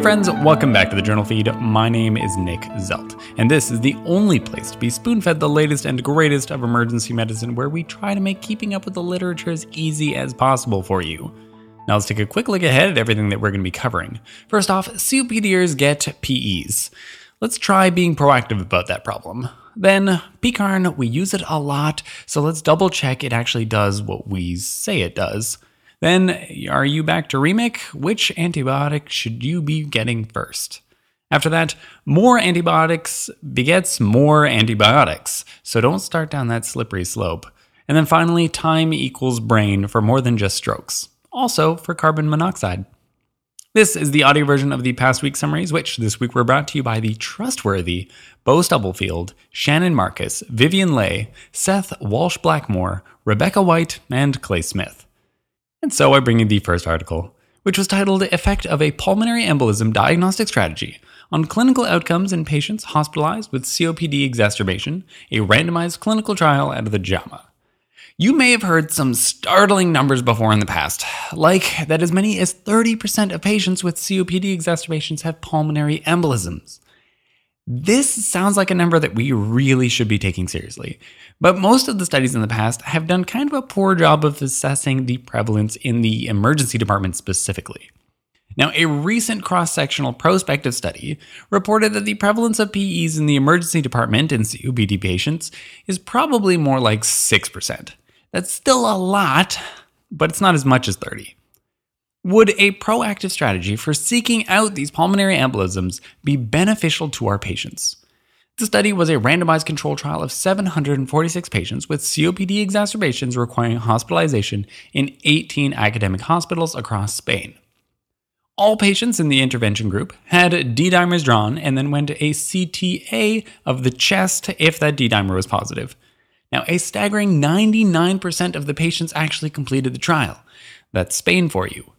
Hey friends, welcome back to the Journal Feed. My name is Nick Zelt, and this is the only place to be spoon fed the latest and greatest of emergency medicine where we try to make keeping up with the literature as easy as possible for you. Now let's take a quick look ahead at everything that we're going to be covering. First off, COPDers get PEs. Let's try being proactive about that problem. Then, PECARN, we use it a lot, so let's double check it actually does what we say it does. Then, are you bacteremic? Which antibiotic should you be getting first? After that, more antibiotics begets more antibiotics, so don't start down that slippery slope. And then finally, time equals brain for more than just strokes, also for carbon monoxide. This is the audio version of the past week summaries, which this week were brought to you by the trustworthy Bo Stubblefield, Shannon Marcus, Vivian Lay, Seth Walsh Blackmore, Rebecca White, and Clay Smith. And so I bring you the first article, which was titled Effect of a Pulmonary Embolism Diagnostic Strategy on Clinical Outcomes in Patients Hospitalized with COPD Exacerbation, a randomized clinical trial out of the JAMA. You may have heard some startling numbers before in the past, like that as many as 30% of patients with COPD exacerbations have pulmonary embolisms. This sounds like a number that we really should be taking seriously, but most of the studies in the past have done kind of a poor job of assessing the prevalence in the emergency department specifically. Now, a recent cross sectional prospective study reported that the prevalence of PEs in the emergency department in COPD patients is probably more like 6%. That's still a lot, but it's not as much as 30. Would a proactive strategy for seeking out these pulmonary embolisms be beneficial to our patients? The study was a randomized control trial of 746 patients with COPD exacerbations requiring hospitalization in 18 academic hospitals across Spain. All patients in the intervention group had D dimers drawn and then went to a CTA of the chest if that D dimer was positive. Now, a staggering 99% of the patients actually completed the trial. That's Spain for you.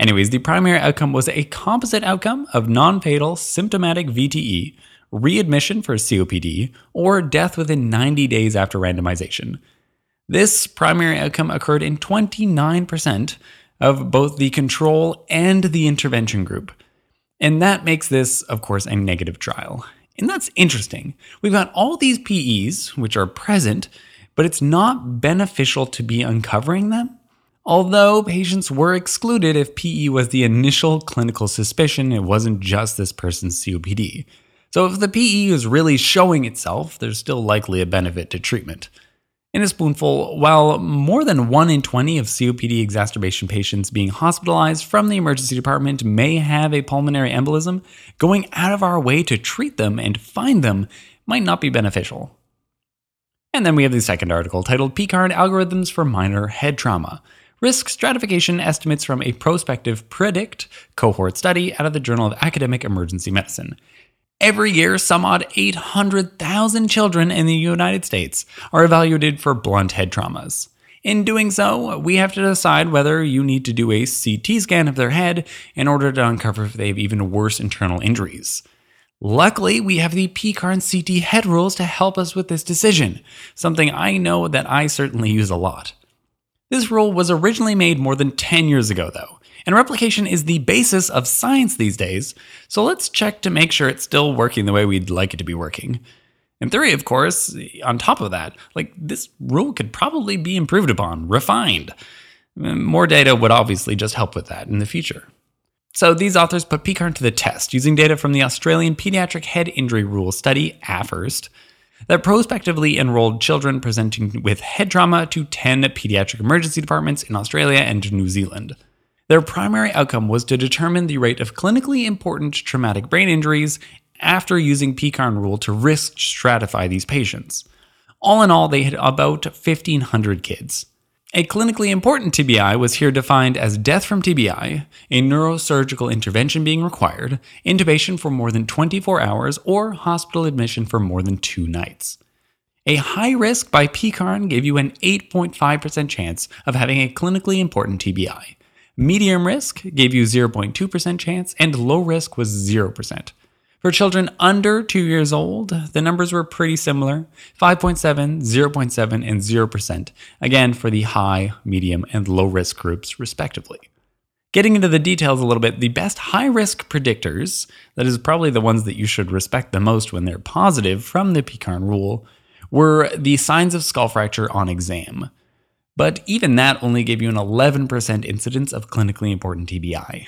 Anyways, the primary outcome was a composite outcome of non fatal symptomatic VTE, readmission for COPD, or death within 90 days after randomization. This primary outcome occurred in 29% of both the control and the intervention group. And that makes this, of course, a negative trial. And that's interesting. We've got all these PEs, which are present, but it's not beneficial to be uncovering them Although patients were excluded if PE was the initial clinical suspicion, it wasn't just this person's COPD. So if the PE is really showing itself, there's still likely a benefit to treatment. In a spoonful, while more than 1 in 20 of COPD exacerbation patients being hospitalized from the emergency department may have a pulmonary embolism, going out of our way to treat them and find them might not be beneficial. And then we have the second article titled PECARN Algorithms for Minor Head Trauma risk stratification estimates from a prospective PREDICT cohort study out of the Journal of Academic Emergency Medicine. Every year, some odd 800,000 children in the United States are evaluated for blunt head traumas. In doing so, we have to decide whether you need to do a CT scan of their head in order to uncover if they have even worse internal injuries. Luckily, we have the PECARN CT head rules to help us with this decision, something I know that I certainly use a lot. This rule was originally made more than 10 years ago, though, and replication is the basis of science these days, so let's check to make sure it's still working the way we'd like it to be working. In theory, of course, on top of that, like this rule could probably be improved upon, refined. Mm, more data would obviously just help with that in the future. So these authors put PECARN to the test using data from the Australian Pediatric Head Injury Rule Study, APHIRST, that prospectively enrolled children presenting with head trauma to 10 pediatric emergency departments in Australia and New Zealand. Their primary outcome was to determine the rate of clinically important traumatic brain injuries after using PECARN rule to risk stratify these patients. All in all, they had about 1,500 kids. A clinically important TBI was here defined as death from TBI, a neurosurgical intervention being required, intubation for more than 24 hours, or hospital admission for more than two nights. A high risk by PECARN gave you an 8.5% chance of having a clinically important TBI. Medium risk gave you 0.2% chance, and low risk was 0%. For children under two years old, the numbers were pretty similar 5.7, 0.7, and 0%, again for the high, medium, and low risk groups, respectively. Getting into the details a little bit, the best high risk predictors, that is probably the ones that you should respect the most when they're positive from the PECARN rule, were the signs of skull fracture on exam. But even that only gave you an 11% incidence of clinically important TBI.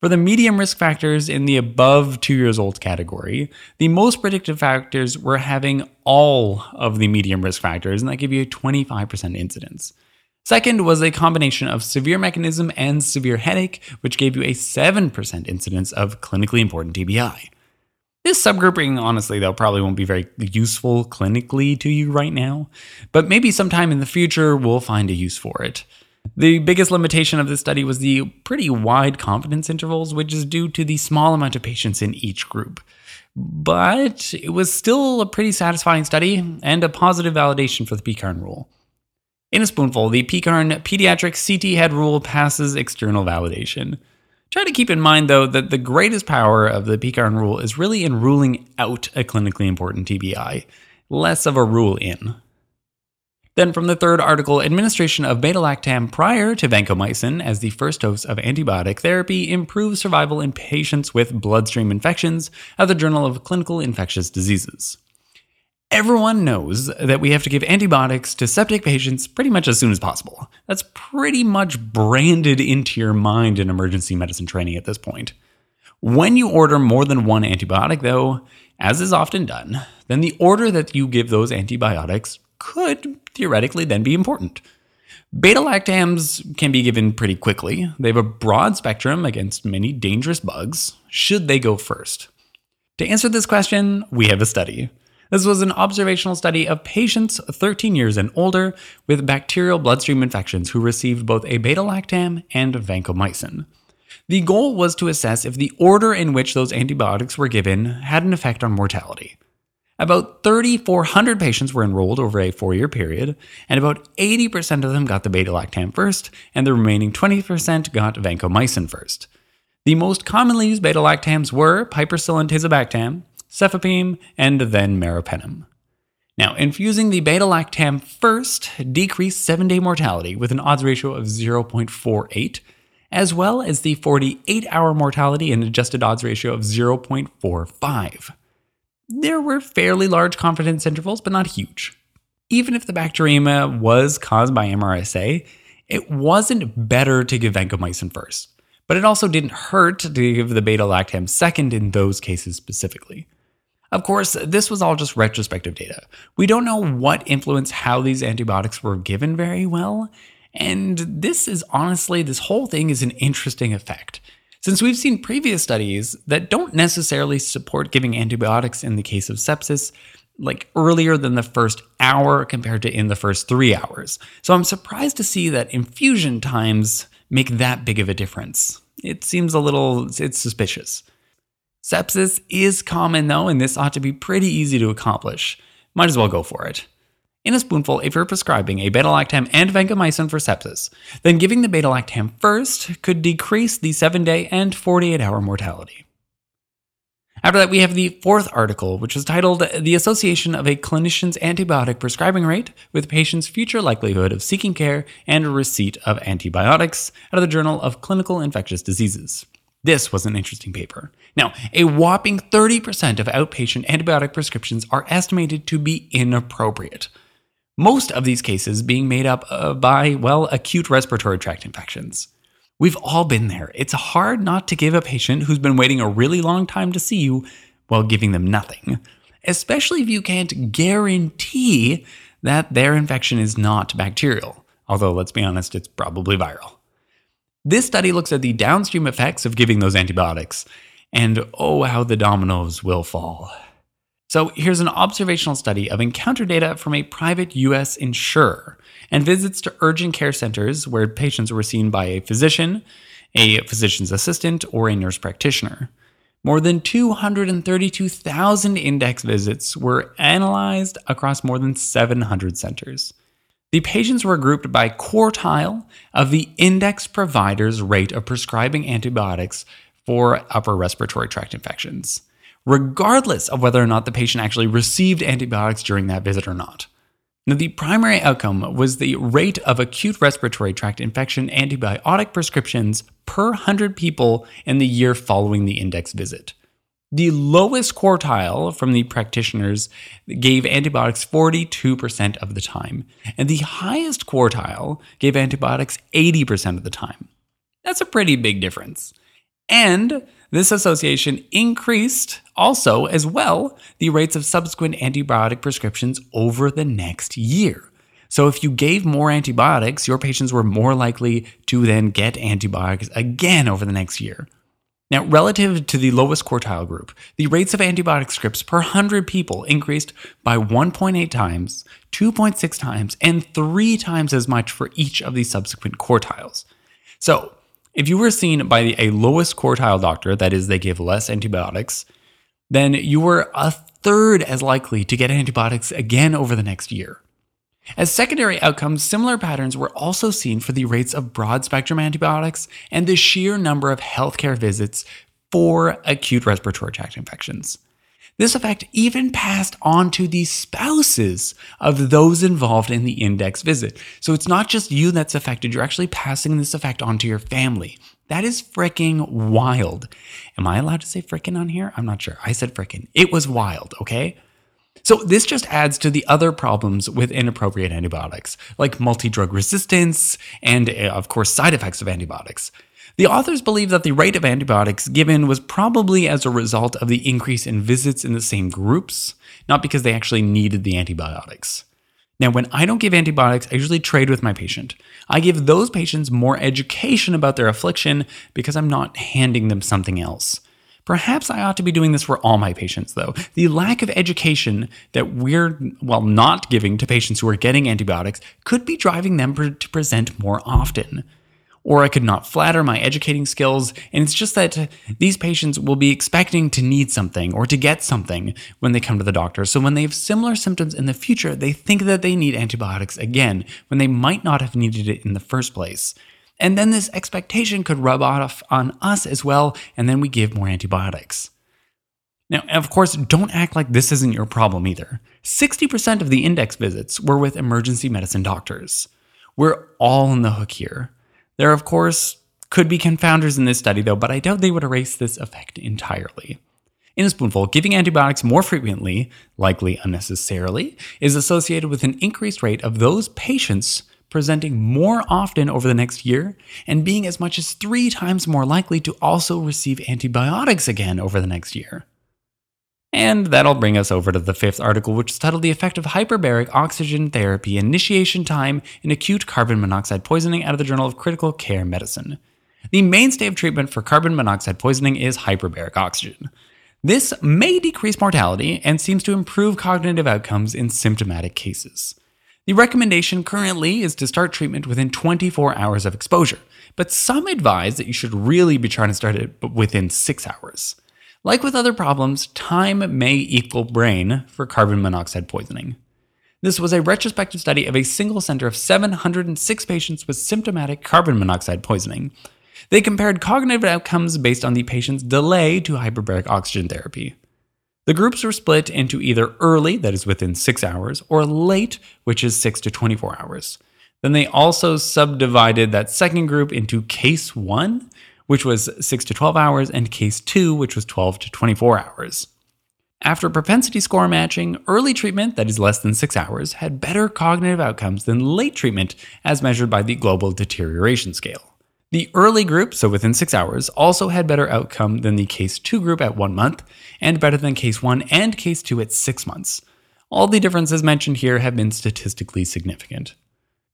For the medium risk factors in the above two years old category, the most predictive factors were having all of the medium risk factors, and that gave you a 25% incidence. Second was a combination of severe mechanism and severe headache, which gave you a 7% incidence of clinically important TBI. This subgrouping, honestly, though, probably won't be very useful clinically to you right now, but maybe sometime in the future we'll find a use for it. The biggest limitation of this study was the pretty wide confidence intervals, which is due to the small amount of patients in each group. But it was still a pretty satisfying study and a positive validation for the PECARN rule. In a spoonful, the PECARN pediatric CT head rule passes external validation. Try to keep in mind, though, that the greatest power of the PECARN rule is really in ruling out a clinically important TBI, less of a rule in. Then, from the third article, administration of beta lactam prior to vancomycin as the first dose of antibiotic therapy improves survival in patients with bloodstream infections at the Journal of Clinical Infectious Diseases. Everyone knows that we have to give antibiotics to septic patients pretty much as soon as possible. That's pretty much branded into your mind in emergency medicine training at this point. When you order more than one antibiotic, though, as is often done, then the order that you give those antibiotics could theoretically then be important. Beta lactams can be given pretty quickly. They have a broad spectrum against many dangerous bugs. Should they go first? To answer this question, we have a study. This was an observational study of patients 13 years and older with bacterial bloodstream infections who received both a beta lactam and vancomycin. The goal was to assess if the order in which those antibiotics were given had an effect on mortality. About 3,400 patients were enrolled over a four year period, and about 80% of them got the beta lactam first, and the remaining 20% got vancomycin first. The most commonly used beta lactams were piperacillin tazobactam, cefepime, and then meropenem. Now, infusing the beta lactam first decreased seven day mortality with an odds ratio of 0.48, as well as the 48 hour mortality and adjusted odds ratio of 0.45. There were fairly large confidence intervals, but not huge. Even if the bacteremia was caused by MRSA, it wasn't better to give vancomycin first, but it also didn't hurt to give the beta lactam second in those cases specifically. Of course, this was all just retrospective data. We don't know what influenced how these antibiotics were given very well, and this is honestly, this whole thing is an interesting effect. Since we've seen previous studies that don't necessarily support giving antibiotics in the case of sepsis, like earlier than the first hour compared to in the first three hours. So I'm surprised to see that infusion times make that big of a difference. It seems a little, it's suspicious. Sepsis is common though, and this ought to be pretty easy to accomplish. Might as well go for it. In a spoonful, if you're prescribing a beta lactam and vancomycin for sepsis, then giving the beta lactam first could decrease the 7 day and 48 hour mortality. After that, we have the fourth article, which is titled The Association of a Clinician's Antibiotic Prescribing Rate with Patient's Future Likelihood of Seeking Care and Receipt of Antibiotics out of the Journal of Clinical Infectious Diseases. This was an interesting paper. Now, a whopping 30% of outpatient antibiotic prescriptions are estimated to be inappropriate. Most of these cases being made up uh, by, well, acute respiratory tract infections. We've all been there. It's hard not to give a patient who's been waiting a really long time to see you while giving them nothing, especially if you can't guarantee that their infection is not bacterial. Although, let's be honest, it's probably viral. This study looks at the downstream effects of giving those antibiotics, and oh, how the dominoes will fall. So, here's an observational study of encounter data from a private US insurer and visits to urgent care centers where patients were seen by a physician, a physician's assistant, or a nurse practitioner. More than 232,000 index visits were analyzed across more than 700 centers. The patients were grouped by quartile of the index provider's rate of prescribing antibiotics for upper respiratory tract infections, regardless of whether or not the patient actually received antibiotics during that visit or not. Now, the primary outcome was the rate of acute respiratory tract infection antibiotic prescriptions per 100 people in the year following the index visit. The lowest quartile from the practitioners gave antibiotics 42% of the time, and the highest quartile gave antibiotics 80% of the time. That's a pretty big difference. And this association increased also, as well, the rates of subsequent antibiotic prescriptions over the next year. So, if you gave more antibiotics, your patients were more likely to then get antibiotics again over the next year. Now, relative to the lowest quartile group, the rates of antibiotic scripts per 100 people increased by 1.8 times, 2.6 times, and 3 times as much for each of the subsequent quartiles. So, if you were seen by a lowest quartile doctor, that is, they give less antibiotics, then you were a third as likely to get antibiotics again over the next year. As secondary outcomes, similar patterns were also seen for the rates of broad spectrum antibiotics and the sheer number of healthcare visits for acute respiratory tract infections. This effect even passed on to the spouses of those involved in the index visit. So it's not just you that's affected, you're actually passing this effect on to your family. That is freaking wild. Am I allowed to say frickin' on here? I'm not sure. I said frickin'. It was wild, okay? So, this just adds to the other problems with inappropriate antibiotics, like multi drug resistance and, uh, of course, side effects of antibiotics. The authors believe that the rate of antibiotics given was probably as a result of the increase in visits in the same groups, not because they actually needed the antibiotics. Now, when I don't give antibiotics, I usually trade with my patient. I give those patients more education about their affliction because I'm not handing them something else. Perhaps I ought to be doing this for all my patients, though. The lack of education that we're, well, not giving to patients who are getting antibiotics could be driving them to present more often. Or I could not flatter my educating skills, and it's just that these patients will be expecting to need something or to get something when they come to the doctor. So when they have similar symptoms in the future, they think that they need antibiotics again when they might not have needed it in the first place. And then this expectation could rub off on us as well, and then we give more antibiotics. Now, of course, don't act like this isn't your problem either. 60% of the index visits were with emergency medicine doctors. We're all in the hook here. There, of course, could be confounders in this study, though, but I doubt they would erase this effect entirely. In a spoonful, giving antibiotics more frequently, likely unnecessarily, is associated with an increased rate of those patients presenting more often over the next year, and being as much as three times more likely to also receive antibiotics again over the next year. And that'll bring us over to the fifth article, which is titled The Effect of Hyperbaric Oxygen Therapy Initiation Time in Acute Carbon Monoxide Poisoning out of the Journal of Critical Care Medicine. The mainstay of treatment for carbon monoxide poisoning is hyperbaric oxygen. This may decrease mortality and seems to improve cognitive outcomes in symptomatic cases. The recommendation currently is to start treatment within 24 hours of exposure, but some advise that you should really be trying to start it within 6 hours. Like with other problems, time may equal brain for carbon monoxide poisoning. This was a retrospective study of a single center of 706 patients with symptomatic carbon monoxide poisoning. They compared cognitive outcomes based on the patient's delay to hyperbaric oxygen therapy. The groups were split into either early, that is within six hours, or late, which is six to 24 hours. Then they also subdivided that second group into case one, which was 6 to 12 hours, and case 2, which was 12 to 24 hours. After propensity score matching, early treatment, that is less than 6 hours, had better cognitive outcomes than late treatment as measured by the Global Deterioration Scale. The early group, so within six hours, also had better outcome than the case 2 group at one month, and better than case 1 and case 2 at six months. All the differences mentioned here have been statistically significant.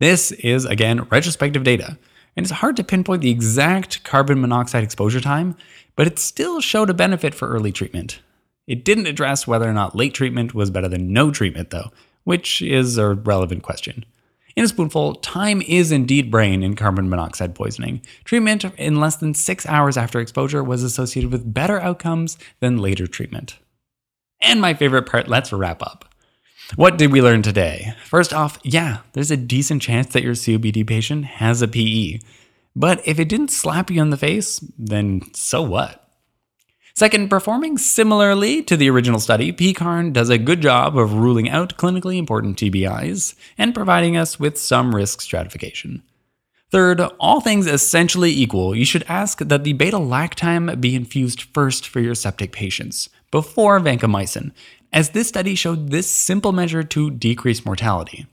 This is, again, retrospective data, and it's hard to pinpoint the exact carbon monoxide exposure time, but it still showed a benefit for early treatment. It didn't address whether or not late treatment was better than no treatment, though, which is a relevant question. In a spoonful, time is indeed brain in carbon monoxide poisoning. Treatment in less than six hours after exposure was associated with better outcomes than later treatment. And my favorite part, let's wrap up. What did we learn today? First off, yeah, there's a decent chance that your COPD patient has a PE. But if it didn't slap you in the face, then so what? Second, performing similarly to the original study, PECARN does a good job of ruling out clinically important TBIs and providing us with some risk stratification. Third, all things essentially equal, you should ask that the beta lactam be infused first for your septic patients, before vancomycin, as this study showed this simple measure to decrease mortality.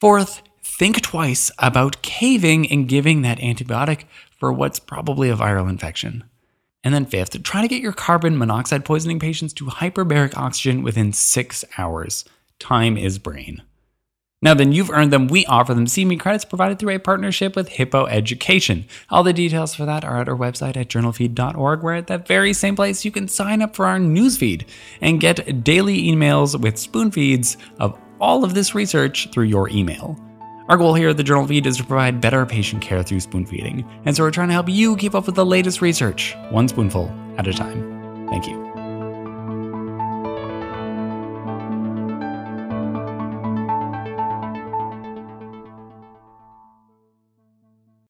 Fourth, think twice about caving and giving that antibiotic for what's probably a viral infection. And then fifth, try to get your carbon monoxide poisoning patients to hyperbaric oxygen within six hours. Time is brain. Now then, you've earned them. We offer them CME credits provided through a partnership with Hippo Education. All the details for that are at our website at journalfeed.org, where at that very same place you can sign up for our newsfeed and get daily emails with spoon feeds of all of this research through your email. Our goal here at the Journal Feed is to provide better patient care through spoon feeding, and so we're trying to help you keep up with the latest research, one spoonful at a time. Thank you.